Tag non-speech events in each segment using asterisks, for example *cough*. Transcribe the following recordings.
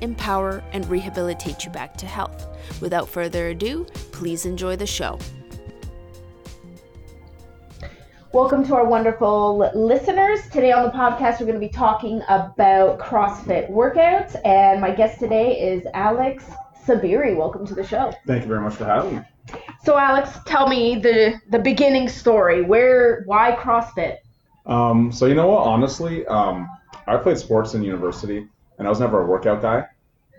empower, and rehabilitate you back to health. Without further ado, please enjoy the show. Welcome to our wonderful listeners. Today on the podcast, we're going to be talking about CrossFit workouts, and my guest today is Alex Sabiri. Welcome to the show. Thank you very much for having me. So, Alex, tell me the the beginning story. Where, why CrossFit? Um, so you know what? Honestly, um, I played sports in university, and I was never a workout guy.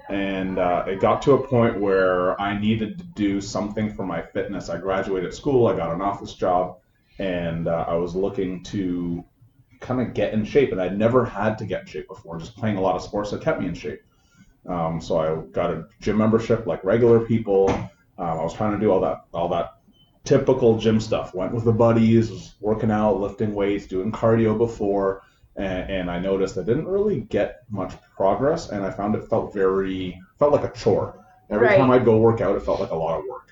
And uh, it got to a point where I needed to do something for my fitness. I graduated school, I got an office job, and uh, I was looking to kind of get in shape. And I'd never had to get in shape before. Just playing a lot of sports that kept me in shape. Um, so I got a gym membership like regular people. Um, I was trying to do all that all that typical gym stuff. Went with the buddies, was working out, lifting weights, doing cardio before, and, and, I noticed I didn't really get much progress, and I found it felt very felt like a chore. Every Right. time I'd go work out, it felt like a lot of work.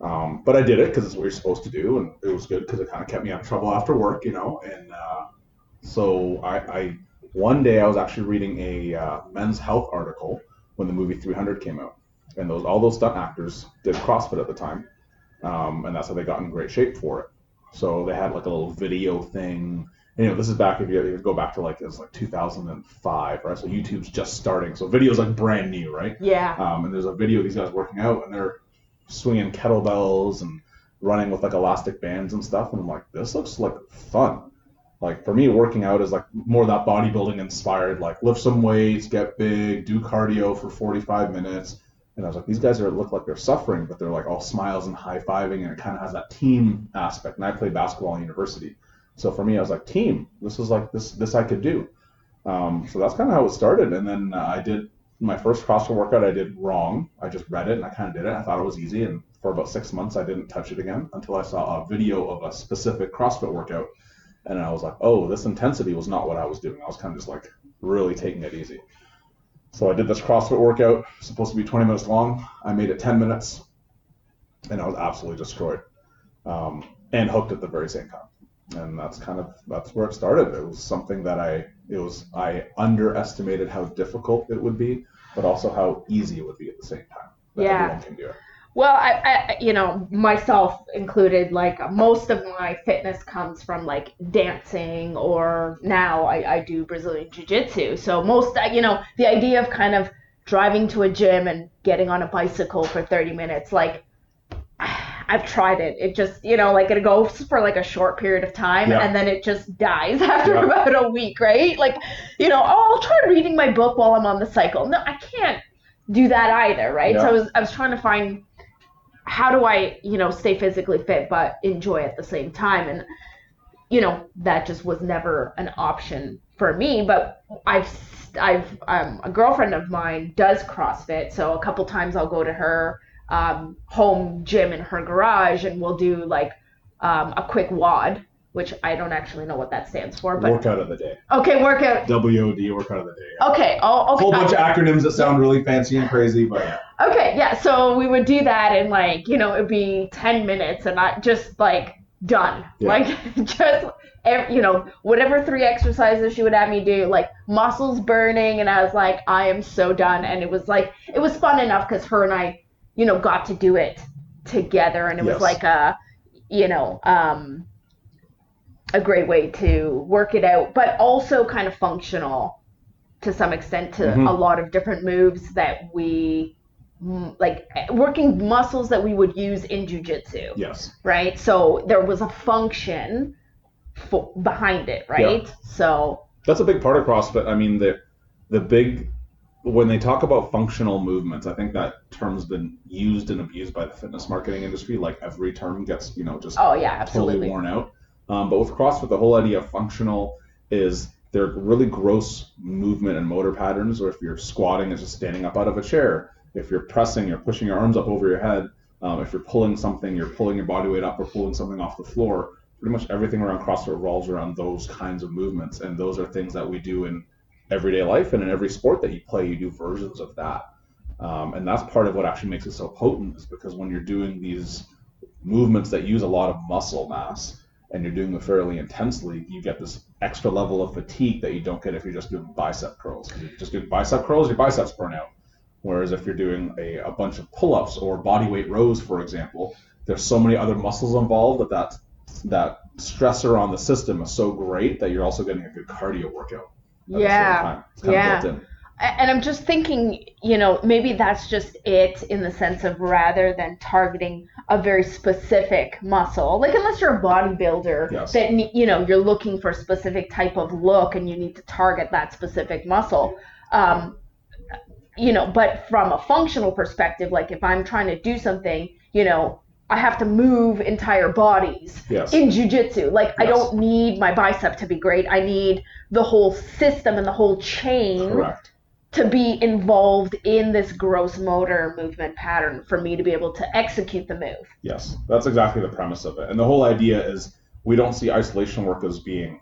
Um, but I did it because it's what you're supposed to do, and it was good because it kind of kept me out of trouble after work, you know. And uh, so I, I one day I was actually reading a uh, Men's Health article when the movie 300 came out, and those all those stunt actors did CrossFit at the time, um, and that's how they got in great shape for it. So they had like a little video thing. And, you know, this is back if you, you go back to like it's like 2005, right? So YouTube's just starting, so video's like brand new, right? Yeah. Um, and there's a video of these guys working out, and they're swinging kettlebells and running with like elastic bands and stuff. And I'm like, this looks like fun. Like for me, working out is like more that bodybuilding inspired. Like lift some weights, get big, do cardio for 45 minutes. And I was like, these guys are look like they're suffering, but they're like all smiles and high fiving, and it kind of has that team aspect. And I played basketball in university, so for me, I was like, team. This is like this this I could do. Um, so that's kind of how it started. And then uh, I did my first CrossFit workout. I did wrong. I just read it and I kind of did it. I thought it was easy, and for about six months, I didn't touch it again until I saw a video of a specific CrossFit workout, and I was like, oh, this intensity was not what I was doing. I was kind of just like really taking it easy. So I did this CrossFit workout, supposed to be 20 minutes long. I made it 10 minutes, and I was absolutely destroyed, um, and hooked at the very same time. And that's kind of that's where it started. It was something that I it was I underestimated how difficult it would be, but also how easy it would be at the same time. Yeah. everyone can do it. Well, I, I, you know, myself included, like most of my fitness comes from like dancing, or now I, I do Brazilian Jiu Jitsu. So most, uh, you know, the idea of kind of driving to a gym and getting on a bicycle for 30 minutes, like I've tried it. It just, you know, like it goes for like a short period of time Yeah. and then it just dies *laughs* after Yeah. about a week, right? Like, you know, oh, I'll try reading my book while I'm on the cycle. No, I can't do that either, right? So I was I was trying to find how do I, you know, stay physically fit but enjoy at the same time and you know, that just was never an option for me, but I've I've um, a girlfriend of mine does CrossFit, so a couple times I'll go to her um, home gym in her garage and we'll do like um, a quick WOD, which I don't actually know what that stands for, but workout of the day. okay, workout. WOD, workout of the day. Okay, oh, okay. whole bunch of acronyms that sound really fancy and crazy, but yeah. Okay, yeah. So we would do that in like, you know, it'd be 10 minutes and I just like done. Yeah. Like *laughs* just, you know, whatever three exercises she would have me do, like muscles burning. And I was like, I am so done. And it was like, it was fun enough because her and I, you know, got to do it together. And it was like a, you know, um, a great way to work it out, but also kind of functional to some extent to Mhm. a lot of different moves that we like working muscles that we would use in jujitsu, Yes. right? So there was a function for, behind it, right? Yeah. So That's a big part of CrossFit. I mean, the the big when they talk about functional movements, I think that term's been used and abused by the fitness marketing industry. Like every term gets, you know, just oh yeah, totally worn out. Um, but with CrossFit, the whole idea of functional is they're really gross movement and motor patterns. Or if you're squatting, it's just standing up out of a chair. If you're pressing, you're pushing your arms up over your head. Um, if you're pulling something, you're pulling your body weight up or pulling something off the floor. Pretty much everything around CrossFit revolves around those kinds of movements, and those are things that we do in everyday life and in every sport that you play, you do versions of that. Um, and that's part of what actually makes it so potent, is because when you're doing these movements that use a lot of muscle mass and you're doing them fairly intensely, you get this extra level of fatigue that you don't get if you're just doing bicep curls. If you're just doing bicep curls, your biceps burn out. Whereas if you're doing a, a bunch of pull-ups or body weight rows, for example, there's so many other muscles involved that that, that stressor on the system is so great that you're also getting a good cardio workout. Yeah, The same time. It's kind yeah. And I'm just thinking, you know, maybe that's just it in the sense of rather than targeting a very specific muscle, like unless you're a bodybuilder, Yes. that you know you're looking for a specific type of look and you need to target that specific muscle. Um, you know, but from a functional perspective, like if I'm trying to do something, you know, I have to move entire bodies Yes. in jujitsu. Like I don't need my bicep to be great. I need the whole system and the whole chain Correct. to be involved in this gross motor movement pattern for me to be able to execute the move. Yes, that's exactly the premise of it. And the whole idea is we don't see isolation work as being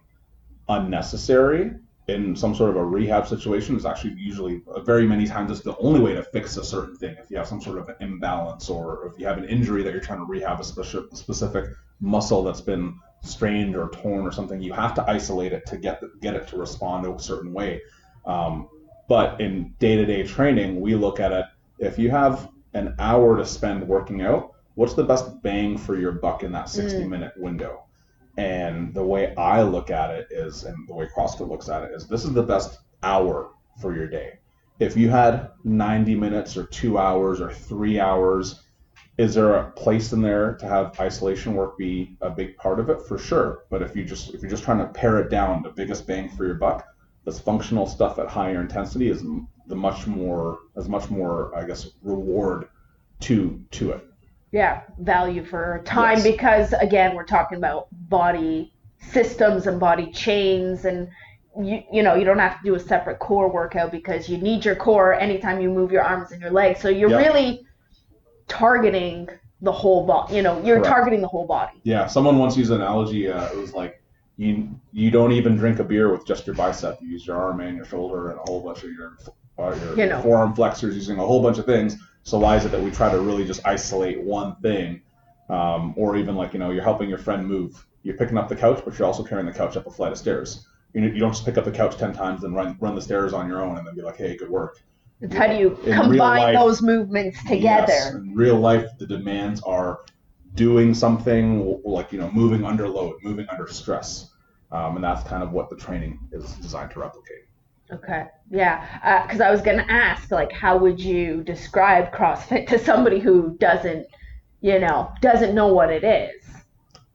unnecessary in some sort of a rehab situation. It's actually usually uh, very many times it's the only way to fix a certain thing. If you have some sort of an imbalance or if you have an injury that you're trying to rehab a specific, specific muscle that's been strained or torn or something, you have to isolate it to get the, get it to respond a certain way. Um, but in day-to-day training, we look at it. If you have an hour to spend working out, what's the best bang for your buck in that 60 minute window? And the way I look at it is, and the way CrossFit looks at it is, this is the best hour for your day. If you had 90 minutes or two hours or three hours, is there a place in there to have isolation work be a big part of it? For sure. But if you just if you're just trying to pare it down, the biggest bang for your buck, this functional stuff at higher intensity is the much more has much more I guess reward to to it. Yeah, value for time Yes. because again, we're talking about body systems and body chains and you, you know, you don't have to do a separate core workout because you need your core anytime you move your arms and your legs. So you're Yep. really targeting the whole body, you know, you're Correct. targeting the whole body. Yeah, someone once used an analogy. Uh, it was like you you don't even drink a beer with just your bicep. You use your arm and your shoulder and a whole bunch of your uh, your You know. forearm flexors using a whole bunch of things. So why is it that we try to really just isolate one thing, um, or even like you know you're helping your friend move. You're picking up the couch, but you're also carrying the couch up a flight of stairs. You, you don't just pick up the couch ten times and run run the stairs on your own and then be like, hey, good work. It's how do you In combine life- those movements together? Yes, in real life, the demands are doing something like you know moving under load, moving under stress, um, and that's kind of what the training is designed to replicate. Okay. Yeah. Because I was going to ask, like, how would you describe CrossFit to somebody who doesn't, you know, doesn't know what it is?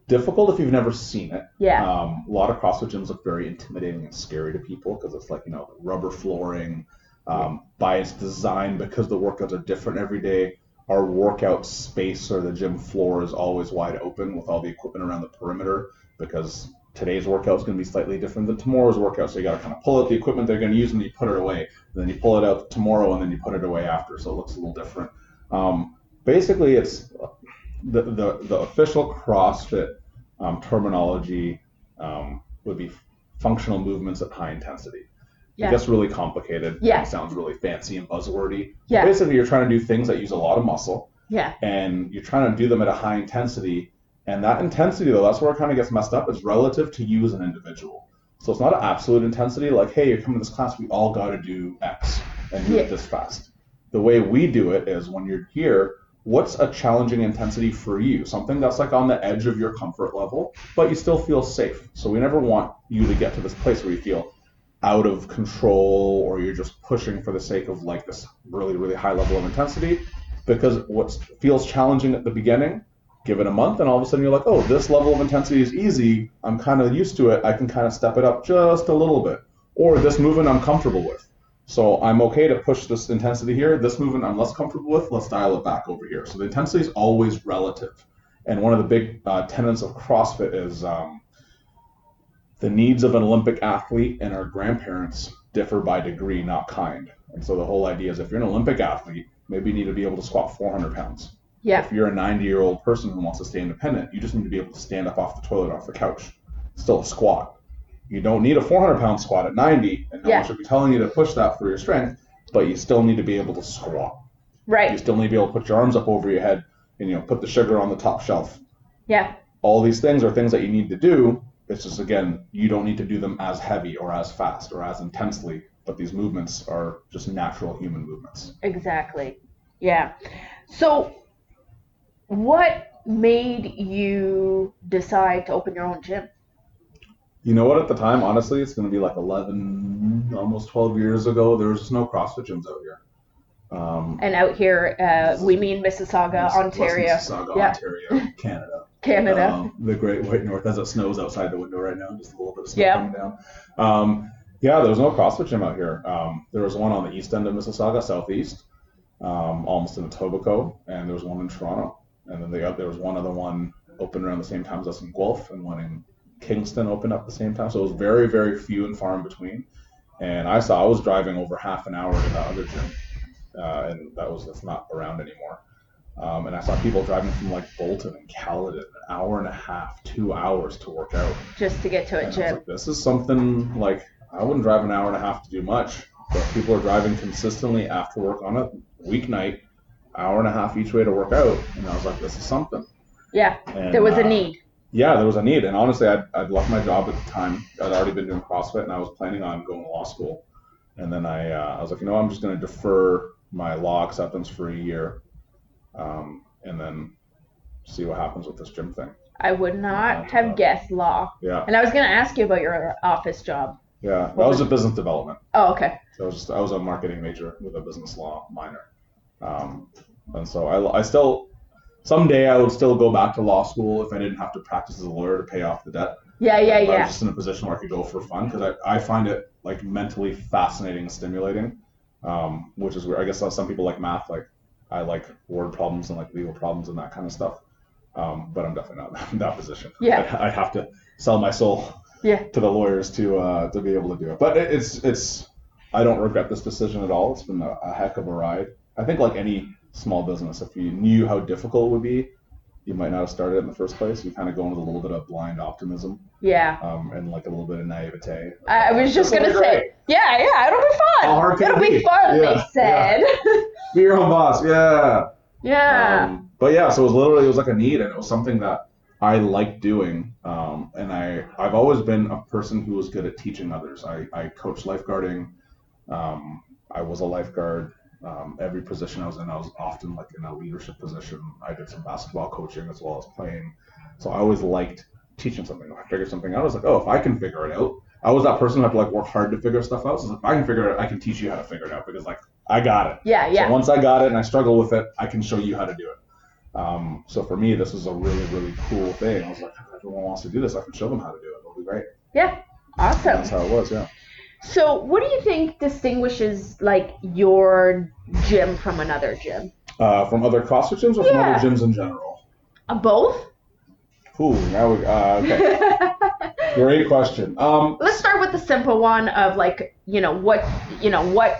Difficult if you've never seen it. Yeah. Um, a lot of CrossFit gyms look very intimidating and scary to people because it's like you know rubber flooring. Um, by its design, because the workouts are different every day, our workout space or the gym floor is always wide open with all the equipment around the perimeter. Because today's workout is going to be slightly different than tomorrow's workout, so you got to kind of pull out the equipment they're going to use and you put it away. And then you pull it out tomorrow and then you put it away after, so it looks a little different. Um, basically, it's the, the, the official CrossFit um, terminology um, would be functional movements at high intensity. Yeah. It gets really complicated. Yeah. It sounds really fancy and buzzwordy. Yeah. Basically, you're trying to do things that use a lot of muscle, Yeah. and you're trying to do them at a high intensity. And that intensity, though, that's where it kind of gets messed up, is relative to you as an individual. So it's not an absolute intensity, like, hey, you're coming to this class, we all got to do X and do Yeah. it this fast. The way we do it is when you're here, what's a challenging intensity for you? Something that's like on the edge of your comfort level, but you still feel safe. So we never want you to get to this place where you feel out of control or you're just pushing for the sake of like this really, really high level of intensity. Because what feels challenging at the beginning, give it a month, and all of a sudden you're like, oh, this level of intensity is easy. I'm kind of used to it. I can kind of step it up just a little bit. Or this movement I'm comfortable with. So I'm okay to push this intensity here. This movement I'm less comfortable with. Let's dial it back over here. So the intensity is always relative. And one of the big uh, tenets of CrossFit is um, the needs of an Olympic athlete and our grandparents differ by degree, not kind. And so the whole idea is if you're an Olympic athlete, maybe you need to be able to squat 400 pounds. Yeah. If you're a 90 year old person who wants to stay independent, you just need to be able to stand up off the toilet, off the couch. Still a squat. You don't need a 400 pound squat at 90, and no Yeah. one should be telling you to push that for your strength, but you still need to be able to squat. Right. You still need to be able to put your arms up over your head and you know put the sugar on the top shelf. Yeah. All these things are things that you need to do. It's just again, you don't need to do them as heavy or as fast or as intensely, but these movements are just natural human movements. Exactly. Yeah. So, what made you decide to open your own gym? You know what? At the time, honestly, it's going to be like 11, almost 12 years ago. There was just no CrossFit gyms out here. Um, And out here, uh, we mean Mississauga, Ontario, Mississauga, Yeah. Ontario, Canada. *laughs* Canada. Um, the Great White North, as it snows outside the window right now, just a little bit of snow Yeah. coming down. Um, yeah, there was no CrossFit gym out here. Um, there was one on the east end of Mississauga, southeast, um, almost in Etobicoke, and there was one in Toronto. And then they got, there was one other one open around the same time as us in Guelph, and one in Kingston opened up at the same time. So it was very, very few and far in between. And I saw I was driving over half an hour to the other gym, uh, and that was that's not around anymore. Um, and I saw people driving from like Bolton and Caledon, an hour and a half, two hours to work out. just to get to a And gym. like, this is something like I wouldn't drive an hour and a half to do much, but people are driving consistently after work on a weeknight, hour and a half each way to work out, and I was like, this is something. Yeah. And, There was a uh, need. Yeah, there was a need, and honestly, I'd, I'd left my job at the time. I'd already been doing CrossFit, and I was planning on going to law school. And then I, uh, I was like, you know, I'm just going to defer my law acceptance for a year, um, and then see what happens with this gym thing. I would not have guessed law. Yeah, And I was going to ask you about your office job. yeah. That was a business development. Oh, okay. So I was just, I was a marketing major with a business law minor, um, and so I, I still someday I would still go back to law school if I didn't have to practice as a lawyer to pay off the debt. Yeah, yeah, But I was just in a position where I could go for fun because I, I find it like mentally fascinating and stimulating, um, which is where I guess some people like math. Like I like word problems and like legal problems and that kind of stuff. Um, but I'm definitely not *laughs* in that position. Yeah. I, I have to sell my soul Yeah. to the lawyers to uh, to be able to do it. But it, it's it's I don't regret this decision at all. It's been a, a heck of a ride. I think like any small business, if you knew how difficult it would be, you might not have started it in the first place. You kind of go in with a little bit of blind optimism Yeah. um, and like a little bit of naivete. I was just This'll going to be say, great. yeah, yeah, it'll be fun. How hard it'll be be? fun, they Yeah, said. Be your own boss, yeah. yeah. Um, but yeah, so it was literally it was like a need, and it was something that I liked doing. Um, and I I've always been a person who was good at teaching others. I I coached lifeguarding. Um, I was a lifeguard. Um, every position I was in, I was often like in a leadership position. I did some basketball coaching as well as playing. So I always liked teaching something. If I figured something out, I was like, oh, if I can figure it out. I was that person who had to like work hard to figure stuff out. So like, if I can figure it out, I can teach you how to figure it out because like I got it. yeah, yeah. So once I got it and I struggle with it, I can show you how to do it. Um, so for me, this was a really, really cool thing. I was like, if everyone wants to do this, I can show them how to do it. It'll be great. yeah. Awesome. That's how it was, yeah. So, what do you think distinguishes like your gym from another gym? Uh, from other CrossFit gyms or from other gyms in general? Uh, both? Ooh, now we, uh, okay. *laughs* Great question. Um, Let's start with the simple one of like, you know, what, you know, what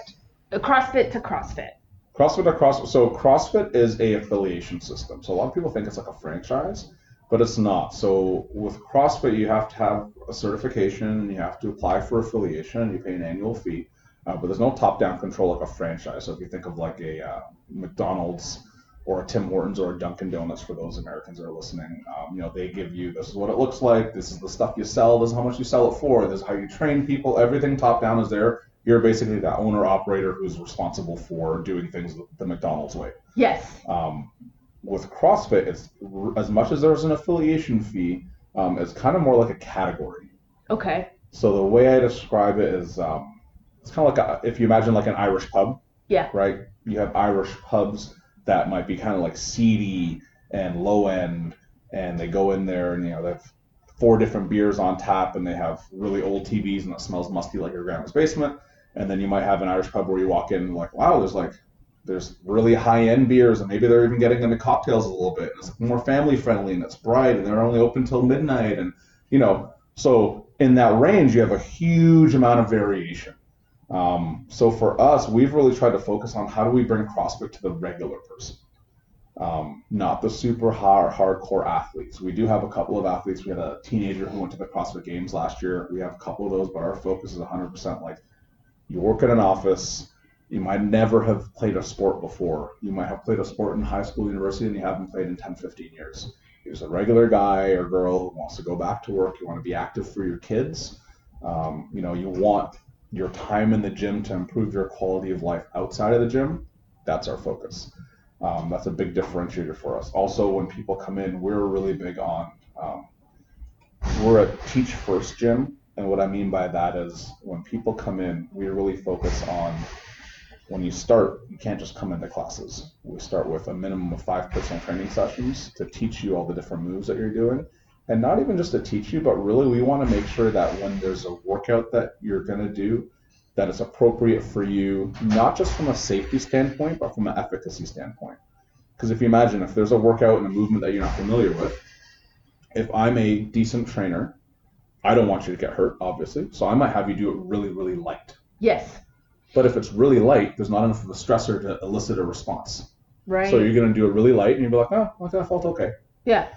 CrossFit to CrossFit. CrossFit to CrossFit. So CrossFit is a affiliation system. So a lot of people think it's like a franchise, but it's not. So with CrossFit, you have to have a certification, and you have to apply for affiliation, and you pay an annual fee. Uh, but there's no top-down control like a franchise. So if you think of like a uh, McDonald's or a Tim Hortons or a Dunkin' Donuts for those Americans that are listening, um, you know they give you this is what it looks like, this is the stuff you sell, this is how much you sell it for, this is how you train people. Everything top-down is there you're basically the owner operator who's responsible for doing things the McDonald's way. Yes. Um, with CrossFit, it's as much as there's an affiliation fee, um, it's kind of more like a category. Okay. So the way I describe it is, um, it's kind of like a, if you imagine like an Irish pub, Yeah. right? You have Irish pubs that might be kind of like seedy and low end, and they go in there and you know they have four different beers on tap, and they have really old TVs, and it smells musty like your grandma's basement. And then you might have an Irish pub where you walk in and like, wow, there's like there's really high end beers, and maybe they're even getting into cocktails a little bit. And it's more family friendly, and it's bright, and they're only open till midnight, and you know. So in that range, you have a huge amount of variation. Um, so for us, we've really tried to focus on how do we bring CrossFit to the regular person, um, not the super hard, hardcore athletes. We do have a couple of athletes. We had a teenager who went to the CrossFit Games last year. We have a couple of those, but our focus is 100% like you work in an office. You might never have played a sport before. You might have played a sport in high school, university, and you haven't played in 10, 15 years. You're a regular guy or girl who wants to go back to work. You want to be active for your kids. Um, you know, you want your time in the gym to improve your quality of life outside of the gym. That's our focus. Um, that's a big differentiator for us. Also, when people come in, we're really big on um, we're a teach first gym, and what I mean by that is when people come in, we really focus on when you start, you can't just come into classes. We start with a minimum of five personal training sessions to teach you all the different moves that you're doing. And not even just to teach you, but really we want to make sure that when there's a workout that you're going to do, that it's appropriate for you, not just from a safety standpoint, but from an efficacy standpoint. Because if you imagine if there's a workout and a movement that you're not familiar with, if I'm a decent trainer, I don't want you to get hurt, obviously. So I might have you do it really, really light. Yes. But if it's really light, there's not enough of a stressor to elicit a response. Right. So you're going to do it really light, and you'll be like, oh, okay, I felt okay. yeah.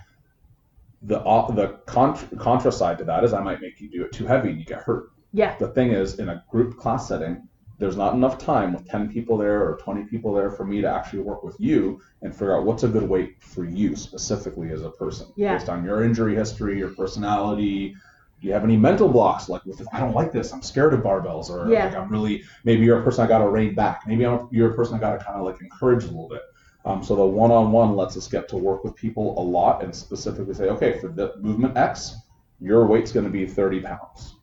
The op- the contra, contra side to that is I might make you do it too heavy and you get hurt. Yeah. The thing is, in a group class setting, there's not enough time with 10 people there or 20 people there for me to actually work with you and figure out what's a good weight for you specifically as a person Yeah. based on your injury history, your personality. Do you have any mental blocks like with I don't like this, I'm scared of barbells, or Yeah. like I'm really maybe you're a person I got to rein back, maybe I'm, you're a person I got to kind of like encourage a little bit. Um, so the one-on-one lets us get to work with people a lot and specifically say, okay, for the movement X, your weight's going to be 30 pounds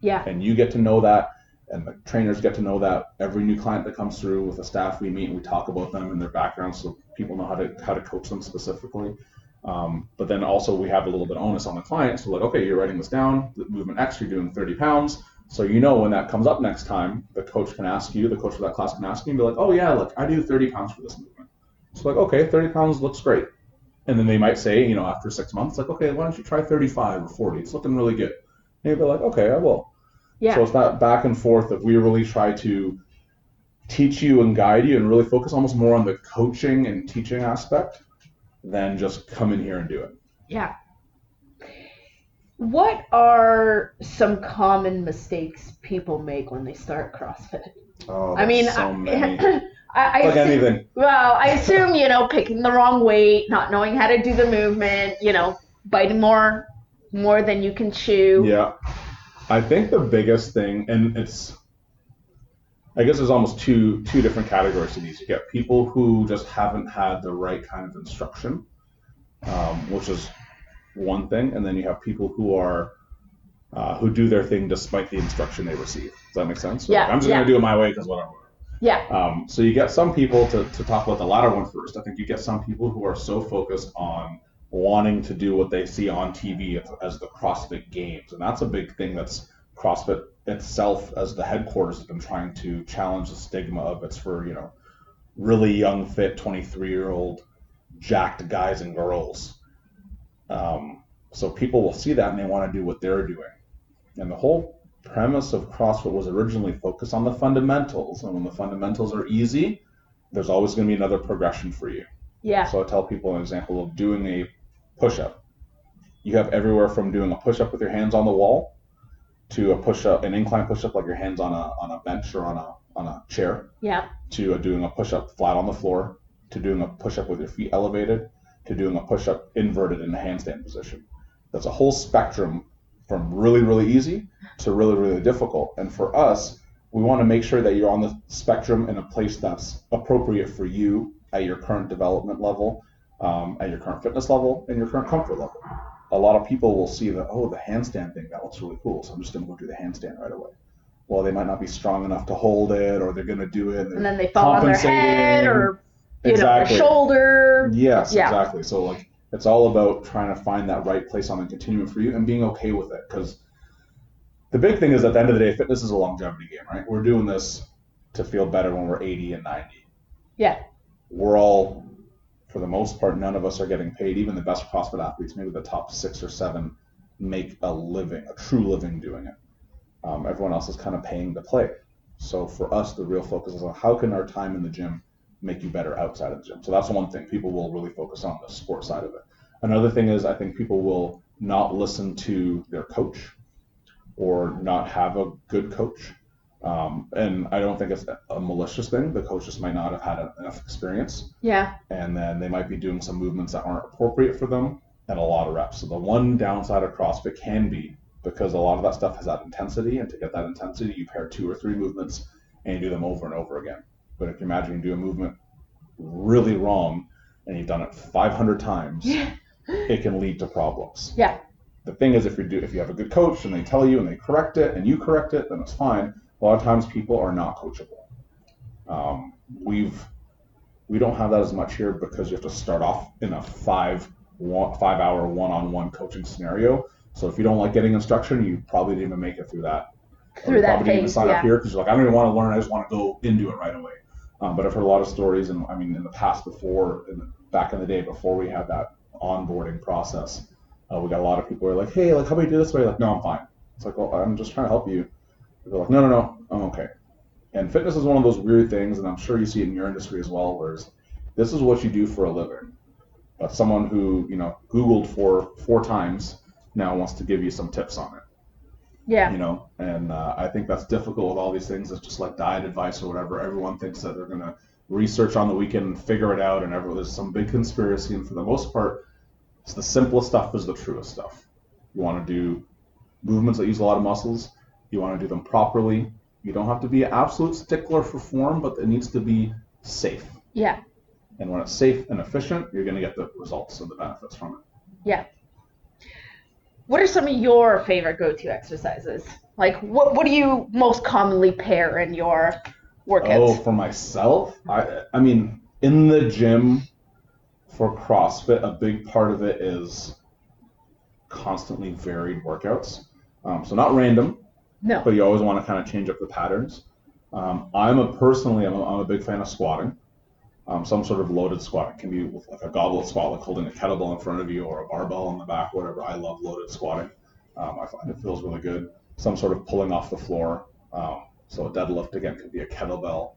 Yeah. and you get to know that and the trainers get to know that every new client that comes through with the staff we meet and we talk about them and their backgrounds so people know how to how to coach them specifically um, but then also we have a little bit of onus on the client. So like okay you're writing this down. The movement x you're doing 30 pounds. So you know when that comes up next time the coach can ask you the coach for that class can ask you and be like oh yeah look i do 30 pounds for this movement. So like okay 30 pounds looks great. And then they might say you know after six months like okay why don't you try 35 or 40 it's looking really good. And you'll be like okay i will. Yeah. so it's that back and forth that we really try to teach you and guide you and really focus almost more on the coaching and teaching aspect than just come in here and do it. Yeah. What are some common mistakes people make when they start CrossFit? Oh, I mean, so I, many. *laughs* I, I like assume- anything. Well, I assume, you know, picking the wrong weight, not knowing how to do the movement, you know, biting more more than you can chew. Yeah. I think the biggest thing, and it's, I guess there's almost two two different categories to these. You get people who just haven't had the right kind of instruction, um, which is one thing, and then you have people who are uh, who do their thing despite the instruction they receive. Does that make sense? So, Yeah, like, I'm just yeah. gonna do it my way because whatever. Yeah. Um, so you get some people to, to talk about the latter one first. I think you get some people who are so focused on wanting to do what they see on TV as, as the CrossFit Games, and that's a big thing that's CrossFit itself as the headquarters has been trying to challenge the stigma of it's for you know really young, fit, 23 year old jacked guys and girls. Um, so people will see that and they want to do what they're doing, and the whole premise of CrossFit was originally focused on the fundamentals, and when the fundamentals are easy, there's always going to be another progression for you. Yeah. So I tell people an example of doing a push-up. You have everywhere from doing a push-up with your hands on the wall to a push-up, an incline push-up like your hands on a on a bench or on a on a chair, Yeah. to a, doing a push-up flat on the floor, to doing a push-up with your feet elevated, to doing a push-up inverted in a handstand position. That's a whole spectrum from really really easy to really really difficult. And for us, we want to make sure that you're on the spectrum in a place that's appropriate for you at your current development level, um, at your current fitness level, and your current comfort level. A lot of people will see that, oh, the handstand thing, that looks really cool, so I'm just going to go do the handstand right away. Well, they might not be strong enough to hold it, or they're going to do it. And then they fall on their head or you know, their shoulder. Yes, Yeah. exactly. So like it's all about trying to find that right place on the continuum for you and being okay with it. Because the big thing is at the end of the day, fitness is a longevity game, right? We're doing this to feel better when we're 80 and 90. Yeah. We're all, for the most part, none of us are getting paid. Even the best CrossFit athletes, maybe the top six or seven, make a living, a true living doing it. Um, everyone else is kind of paying to play. So for us, the real focus is on how can our time in the gym make you better outside of the gym. So that's one thing people will really focus on the sport side of it. Another thing is I think people will not listen to their coach or not have a good coach. Um, and I don't think it's a malicious thing. The coach just might not have had enough experience. Yeah. And then they might be doing some movements that aren't appropriate for them and a lot of reps. So the one downside of CrossFit can be because a lot of that stuff has that intensity, and to get that intensity, you pair two or three movements and you do them over and over again. But if you imagine you do a movement really wrong and you've done it 500 times, Yeah. it can lead to problems. Yeah. The thing is, if you do, if you have a good coach and they tell you and they correct it and you correct it, then it's fine. A lot of times people are not coachable. Um, we've we don't have that as much here because you have to start off in a five one, five hour one on one coaching scenario. So if you don't like getting instruction, you probably didn't even make it through that. Through that probably didn't even sign yeah. up here because you're like, I don't even want to learn. I just want to go into it right away. Um, but I've heard a lot of stories, and I mean, in the past, before, in the, back in the day, before we had that onboarding process, uh, we got a lot of people who are like, hey, like, how about you do this way? Like, no, I'm fine. It's like, well, I'm just trying to help you. They're like, no, no, no, I'm okay. And fitness is one of those weird things, and I'm sure you see it in your industry as well, where this is what you do for a living. But someone who, you know, Googled for four times now wants to give you some tips on it Yeah. you know and uh, i think that's difficult with all these things it's just like diet advice or whatever everyone thinks that they're going to research on the weekend and figure it out and everyone, there's some big conspiracy and for the most part it's the simplest stuff is the truest stuff you want to do movements that use a lot of muscles you want to do them properly you don't have to be an absolute stickler for form but it needs to be safe Yeah. and when it's safe and efficient you're going to get the results and the benefits from it Yeah. What are some of your favorite go-to exercises? Like, what what do you most commonly pair in your workouts? Oh, for myself, I I mean, in the gym for CrossFit, a big part of it is constantly varied workouts. Um, so not random, no. but you always want to kind of change up the patterns. Um, I'm a personally, I'm a, I'm a big fan of squatting. Um, some sort of loaded squat. It can be with like a goblet squat, like holding a kettlebell in front of you or a barbell on the back, whatever. I love loaded squatting. Um, I find it feels really good. Some sort of pulling off the floor. Um, so a deadlift again could be a kettlebell,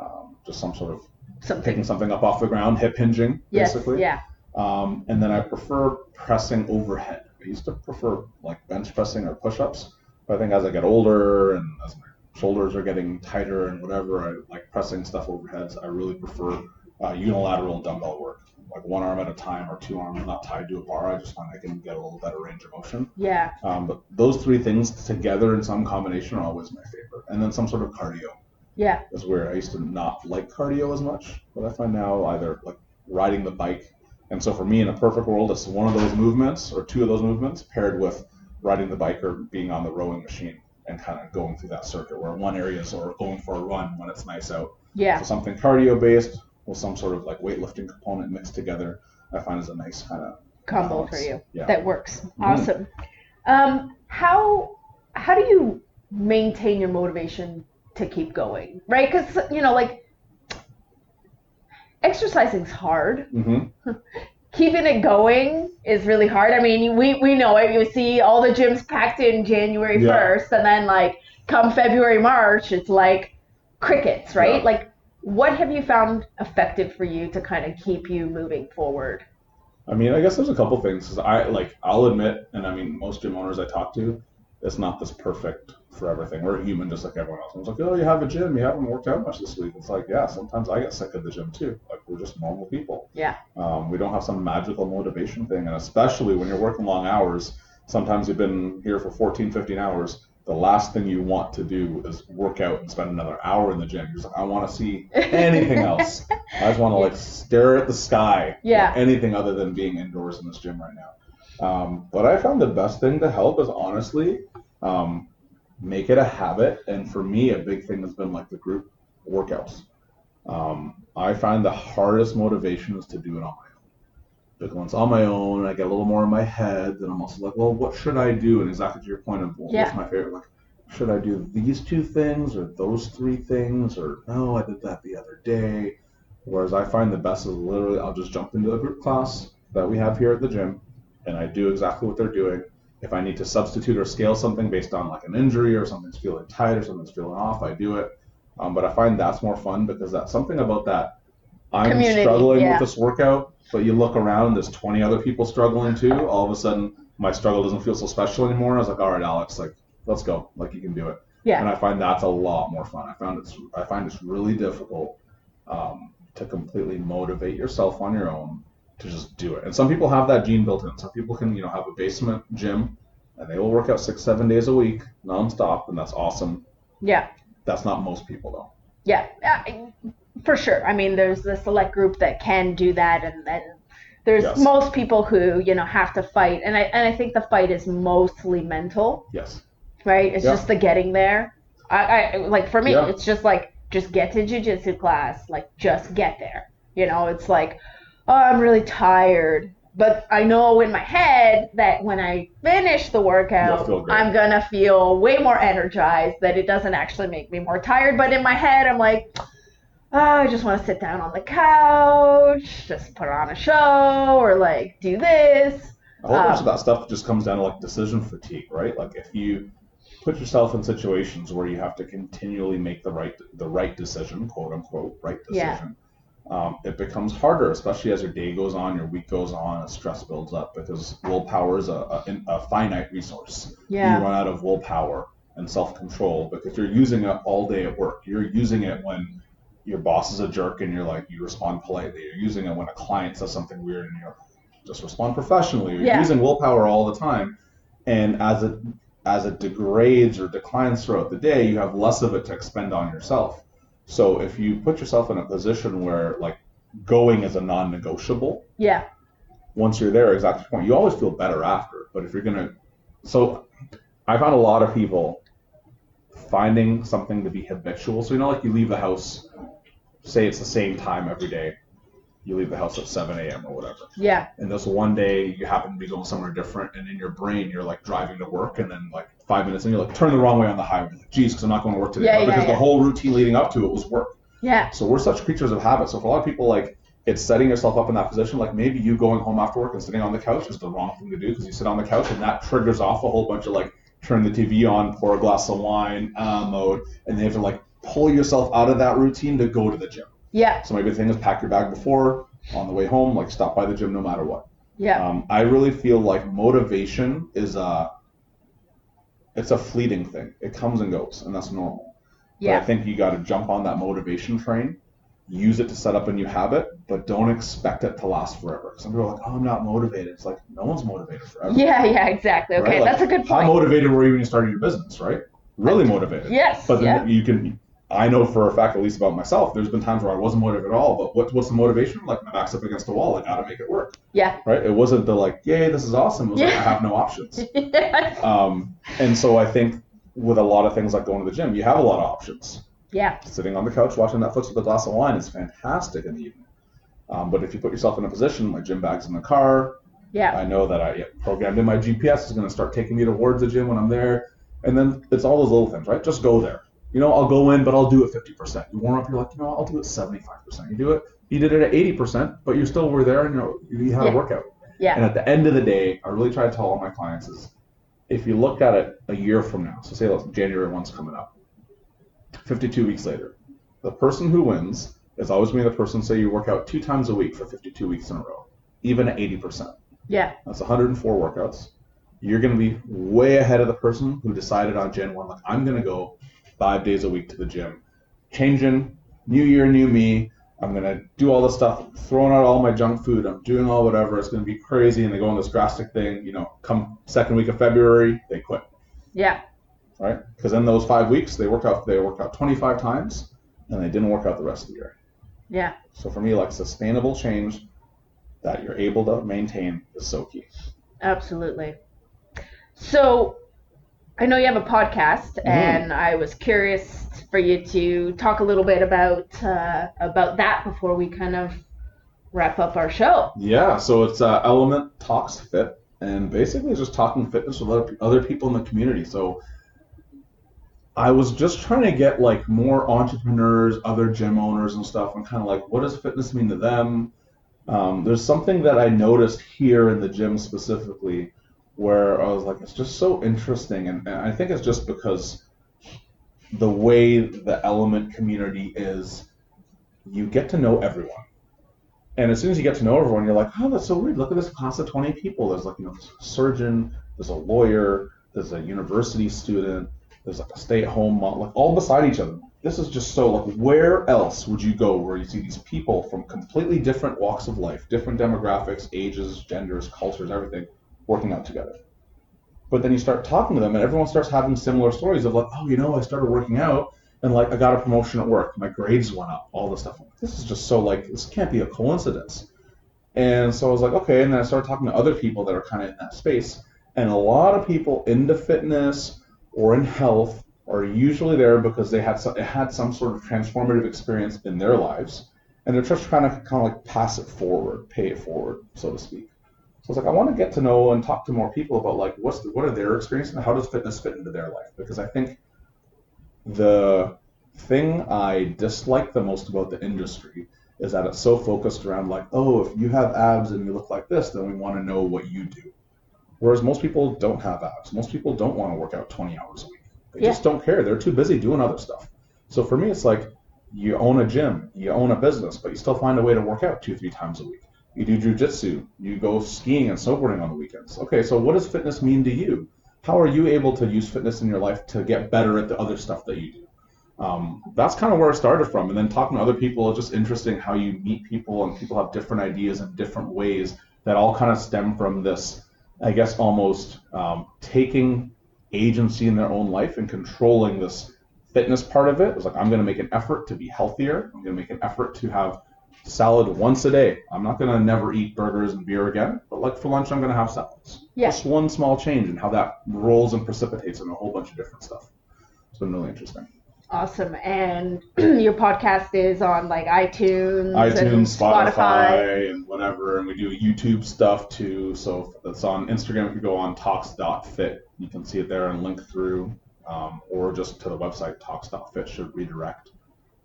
um, just some sort of Something. picking something up off the ground, hip hinging, Yes. basically. Yeah. Um, and then I prefer pressing overhead. I used to prefer like bench pressing or push-ups, but I think as I get older and as my shoulders are getting tighter and whatever, I like pressing stuff overheads. I really prefer uh, unilateral dumbbell work, like one arm at a time or two arms not tied to a bar. I just find I can get a little better range of motion. Yeah. Um, but those three things together in some combination are always my favorite. And then some sort of cardio Yeah. is where I used to not like cardio as much, but I find now either like riding the bike. And so for me, in a perfect world, it's one of those movements or two of those movements paired with riding the bike or being on the rowing machine and kind of going through that circuit where one area is or going for a run when it's nice out. Yeah. So something cardio based with some sort of like weightlifting component mixed together, I find is a nice kind of Combo balance. for you. Yeah. That works. Mhm. Awesome. Um, how how do you maintain your motivation to keep going? Right? Because you know, like exercising's hard. hmm *laughs* Keeping it going is really hard. I mean, we we know it. You see all the gyms packed in January Yeah. first, and then like come February March, it's like crickets, right? Yeah. Like, what have you found effective for you to kind of keep you moving forward? I mean, I guess there's a couple things. I like, I'll admit, and I mean, most gym owners I talk to, it's not this perfect for everything. We're human just like everyone else. I was like, oh, you have a gym, you haven't worked out much this week. It's like, yeah, sometimes I get sick of the gym too. Like, we're just normal people. Yeah. Um, we don't have some magical motivation thing, and especially when you're working long hours. Sometimes you've been here for 14, 15 hours. The last thing you want to do is work out and spend another hour in the gym. You're just like, I want to see anything *laughs* else. I just want to like stare at the sky. Yeah. Anything other than being indoors in this gym right now. Um, but I found the best thing to help is honestly um, make it a habit. And for me, a big thing has been like the group workouts. Um, I find the hardest motivation is to do it on my own. Because when it's on my own, I get a little more in my head, and I'm also like, well, what should I do? And exactly to your point of well, Yeah. what's my favorite, like, should I do these two things or those three things or no, I did that the other day. Whereas I find the best is literally I'll just jump into the group class that we have here at the gym and I do exactly what they're doing If I need to substitute or scale something based on like an injury or something's feeling tight or something's feeling off, I do it. Um, but I find that's more fun because that's something about that. I'm Community, struggling yeah. with this workout, but you look around, there's 20 other people struggling too. All of a sudden, my struggle doesn't feel so special anymore. I was like, all right, Alex, like, let's go. Like, you can do it. Yeah. And I find that's a lot more fun. I found it's, I find it's really difficult um, to completely motivate yourself on your own to just do it. And some people have that gene built in. Some people can, you know, have a basement gym and they will work out six, seven days a week nonstop, and that's awesome. Yeah. That's not most people though. Yeah, uh, for sure. I mean, there's the select group that can do that, and then there's Yes. most people who you know have to fight, and I and I think the fight is mostly mental, Yes. right? It's Yeah. just the getting there. I, I like for me, Yeah. it's just like just get to jujitsu class, like just get there. You know, it's like, oh, I'm really tired. But I know in my head that when I finish the workout. I'm gonna feel way more energized. That it doesn't actually make me more tired. But in my head, I'm like, oh, I just want to sit down on the couch, just put on a show, or like do this. A whole bunch Um, of that stuff just comes down to like decision fatigue, right? Like if you put yourself in situations where you have to continually make the right the right decision, quote unquote, right Yeah. Um, it becomes harder, especially as your day goes on, your week goes on, and stress builds up because willpower is a, a, a finite resource. Yeah. You run out of willpower and self control because you're using it all day at work. You're using it when your boss is a jerk and you're like you respond politely. You're using it when a client says something weird and you just respond professionally. You're Yeah. using willpower all the time, and as it as it degrades or declines throughout the day, you have less of it to expend on yourself. So if you put yourself in a position where like going is a non-negotiable, Yeah. once you're there, exactly your point, you always feel better after. But if you're gonna, so I found a lot of people finding something to be habitual. So you know, like you leave the house, say it's the same time every day. You leave the house at 7 a.m. or whatever. Yeah. And this one day you happen to be going somewhere different, and in your brain you're like driving to work, and then like five minutes in you're like turn the wrong way on the highway. Like, Geez, because I'm not going to work today. Yeah, because yeah. the whole routine leading up to it was work. Yeah. So we're such creatures of habit. So for a lot of people, like it's setting yourself up in that position. Like maybe you going home after work and sitting on the couch is the wrong thing to do because you sit on the couch and that triggers off a whole bunch of like turn the TV on, pour a glass of wine uh, mode, and you have to like pull yourself out of that routine to go to the gym. Yeah. So maybe the thing is pack your bag before on the way home, like stop by the gym no matter what. Yeah. Um, I really feel like motivation is a it's a fleeting thing. It comes and goes, and that's normal. But I think you got to jump on that motivation train, use it to set up a new habit, but don't expect it to last forever. Some people are like, "Oh, I'm not motivated." It's like no one's motivated forever. Yeah. Yeah. Exactly. Okay. right? Like, That's a good point. How motivated were you when you started your business? Right? Really motivated. Yes. But yeah. then you can. I know for a fact, at least about myself, there's been times where I wasn't motivated at all. But what, what's the motivation? Like my back's up against the wall. I got to make it work. Yeah. Right? It wasn't the like, "Yay, this is awesome." It was like, Yeah. I have no options. *laughs* yeah. Um, and so I think with a lot of things like going to the gym, you have a lot of options. Yeah. Sitting on the couch watching Netflix with a glass of wine is fantastic in the evening. Um, but if you put yourself in a position, my gym bag's in the car, Yeah. I know that I programmed in my GPS is going to start taking me towards the gym when I'm there. And then it's all those little things, right? Just go there. You know, I'll go in, but I'll do it 50%. You warm up, you're like, you know, I'll do it 75%. You do it, you did it at 80%, but you still were there and you know, you had Yeah. a workout. Yeah. And at the end of the day, I really try to tell all my clients is if you look at it a year from now, so say like January 1's coming up, 52 weeks later, the person who wins is always going to be the person, say you work out two times a week for 52 weeks in a row, even at 80%. Yeah. That's 104 workouts. You're going to be way ahead of the person who decided on Jan 1, like, I'm going to go five days a week to the gym. Changing, new year, new me. I'm going to do all this stuff, throwing out all my junk food. I'm doing all whatever. It's going to be crazy. And they go on this drastic thing. You know, come second week of February, they quit, Yeah. right? Because in those five weeks, they worked out, they worked out 25 times and they didn't work out the rest of the year. Yeah. So for me, like sustainable change that you're able to maintain is so key. Absolutely. So, I know you have a podcast, Mm-hmm. and I was curious for you to talk a little bit about uh, about that before we kind of wrap up our show. Yeah, so it's uh, Element Talks Fit, and basically it's just talking fitness with other, other people in the community. So I was just trying to get like more entrepreneurs, other gym owners and stuff, and kind of like what does fitness mean to them? Um, there's something that I noticed here in the gym specifically where I was like, it's just so interesting, and, and I think it's just because the way the element community is, you get to know everyone. And as soon as you get to know everyone, you're like, oh, that's so weird. Look at this class of 20 people. There's like, you know, a surgeon, there's a lawyer, there's a university student, there's like a stay-at-home mom, like all beside each other. This is just so like, where else would you go where you see these people from completely different walks of life, different demographics, ages, genders, cultures, everything, working out together? But then you start talking to them, and everyone starts having similar stories of like, oh, you know, I started working out, and like I got a promotion at work, my grades went up, all this stuff. This is just so like this can't be a coincidence. And so I was like, okay, and then I started talking to other people that are kind of in that space, and a lot of people into fitness or in health are usually there because they had some, had some sort of transformative experience in their lives, and they're just trying to kind of like pass it forward, pay it forward, so to speak. So I was like, I want to get to know and talk to more people about like what's the, what are their experiences and how does fitness fit into their life? Because I think the thing I dislike the most about the industry is that it's so focused around like, oh, if you have abs and you look like this, then we want to know what you do. Whereas most people don't have abs. Most people don't want to work out 20 hours a week. They Yeah. just don't care. They're too busy doing other stuff. So for me, it's like you own a gym, you own a business, but you still find a way to work out two, three times a week. You do jujitsu, you go skiing and snowboarding on the weekends. Okay, so what does fitness mean to you? How are you able to use fitness in your life to get better at the other stuff that you do? Um, that's kind of where I started from. And then talking to other people is just interesting how you meet people and people have different ideas and different ways that all kind of stem from this, I guess, almost um, taking agency in their own life and controlling this fitness part of it. It's like, I'm going to make an effort to be healthier. I'm going to make an effort to have salad once a day. I'm not going to never eat burgers and beer again, but like for lunch, I'm going to have salads. Yeah. Just one small change and how that rolls and precipitates in a whole bunch of different stuff. It's been really interesting. Awesome. And *clears throat* your podcast is on like iTunes, and iTunes, Spotify. Spotify, and whatever, and we do YouTube stuff too. So that's on Instagram. If you go on talks.fit, you can see it there and link through, um, or just to the website talks.fit should redirect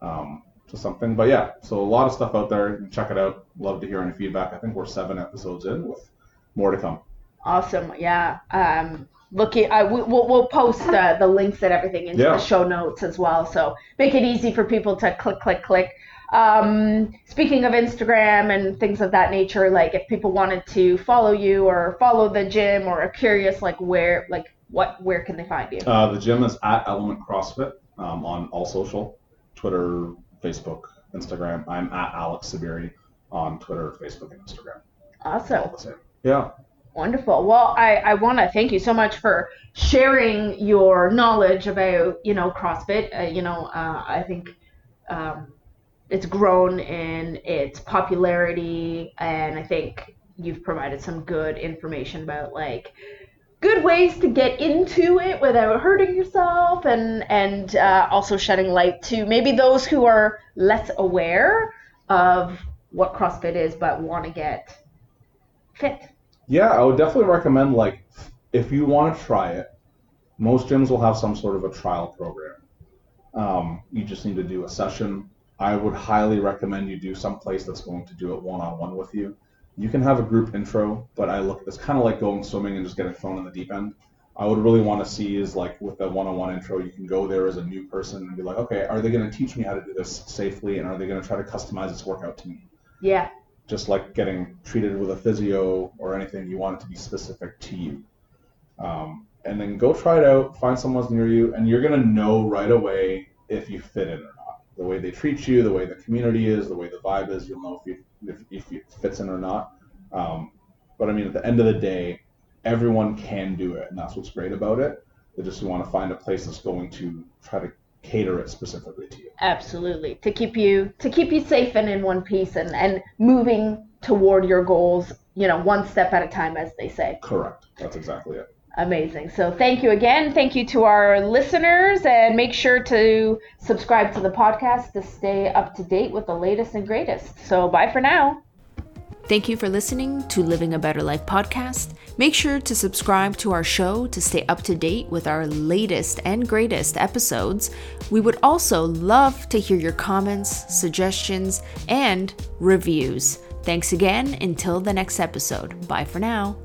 um, to something. But yeah, so a lot of stuff out there. Check it out. Love to hear any feedback. I think we're seven episodes in with more to come. Awesome. Yeah. Um, looking, I we, we'll, we'll post uh, the links and everything into Yeah. the show notes as well. So make it easy for people to click, click, click. Um, speaking of Instagram and things of that nature, like if people wanted to follow you or follow the gym or are curious, like where, like what, where can they find you? Uh, the gym is at Element CrossFit um, on all social Twitter, Facebook, Instagram. I'm at Alex Sabiri on Twitter, Facebook, and Instagram. Awesome. All the same. Yeah. Wonderful. Well, I, I want to thank you so much for sharing your knowledge about, you know, CrossFit. Uh, you know, uh, I think um, it's grown in its popularity, and I think you've provided some good information about like good ways to get into it without hurting yourself, and and uh, also shedding light to maybe those who are less aware of what CrossFit is but want to get fit. Yeah, I would definitely recommend like if you want to try it, most gyms will have some sort of a trial program. Um, you just need to do a session. I would highly recommend you do some place that's going to do it one on one with you. You can have a group intro, but I look it's kind of like going swimming and just getting thrown in the deep end. I would really want to see is like with the one-on-one intro, you can go there as a new person and be like, okay, are they going to teach me how to do this safely, and are they going to try to customize this workout to me? Yeah. just like getting treated with a physio or anything, you want it to be specific to you. Um, and then go try it out, find someone near you, and you're gonna know right away if you fit in or not. The way they treat you, the way the community is, the way the vibe is, you'll know if you if, if it fits in or not. Um, but I mean, at the end of the day, everyone can do it, and that's what's great about it. They just want to find a place that's going to try to cater it specifically to you. Absolutely. To keep you to keep you safe and in one piece and, and moving toward your goals, you know, one step at a time as they say. Correct. That's exactly it. Amazing. So thank you again. Thank you to our listeners and make sure to subscribe to the podcast to stay up to date with the latest and greatest. So bye for now. Thank you for listening to Living a Better Life podcast. Make sure to subscribe to our show to stay up to date with our latest and greatest episodes. We would also love to hear your comments, suggestions, and reviews. Thanks again. Until the next episode. Bye for now.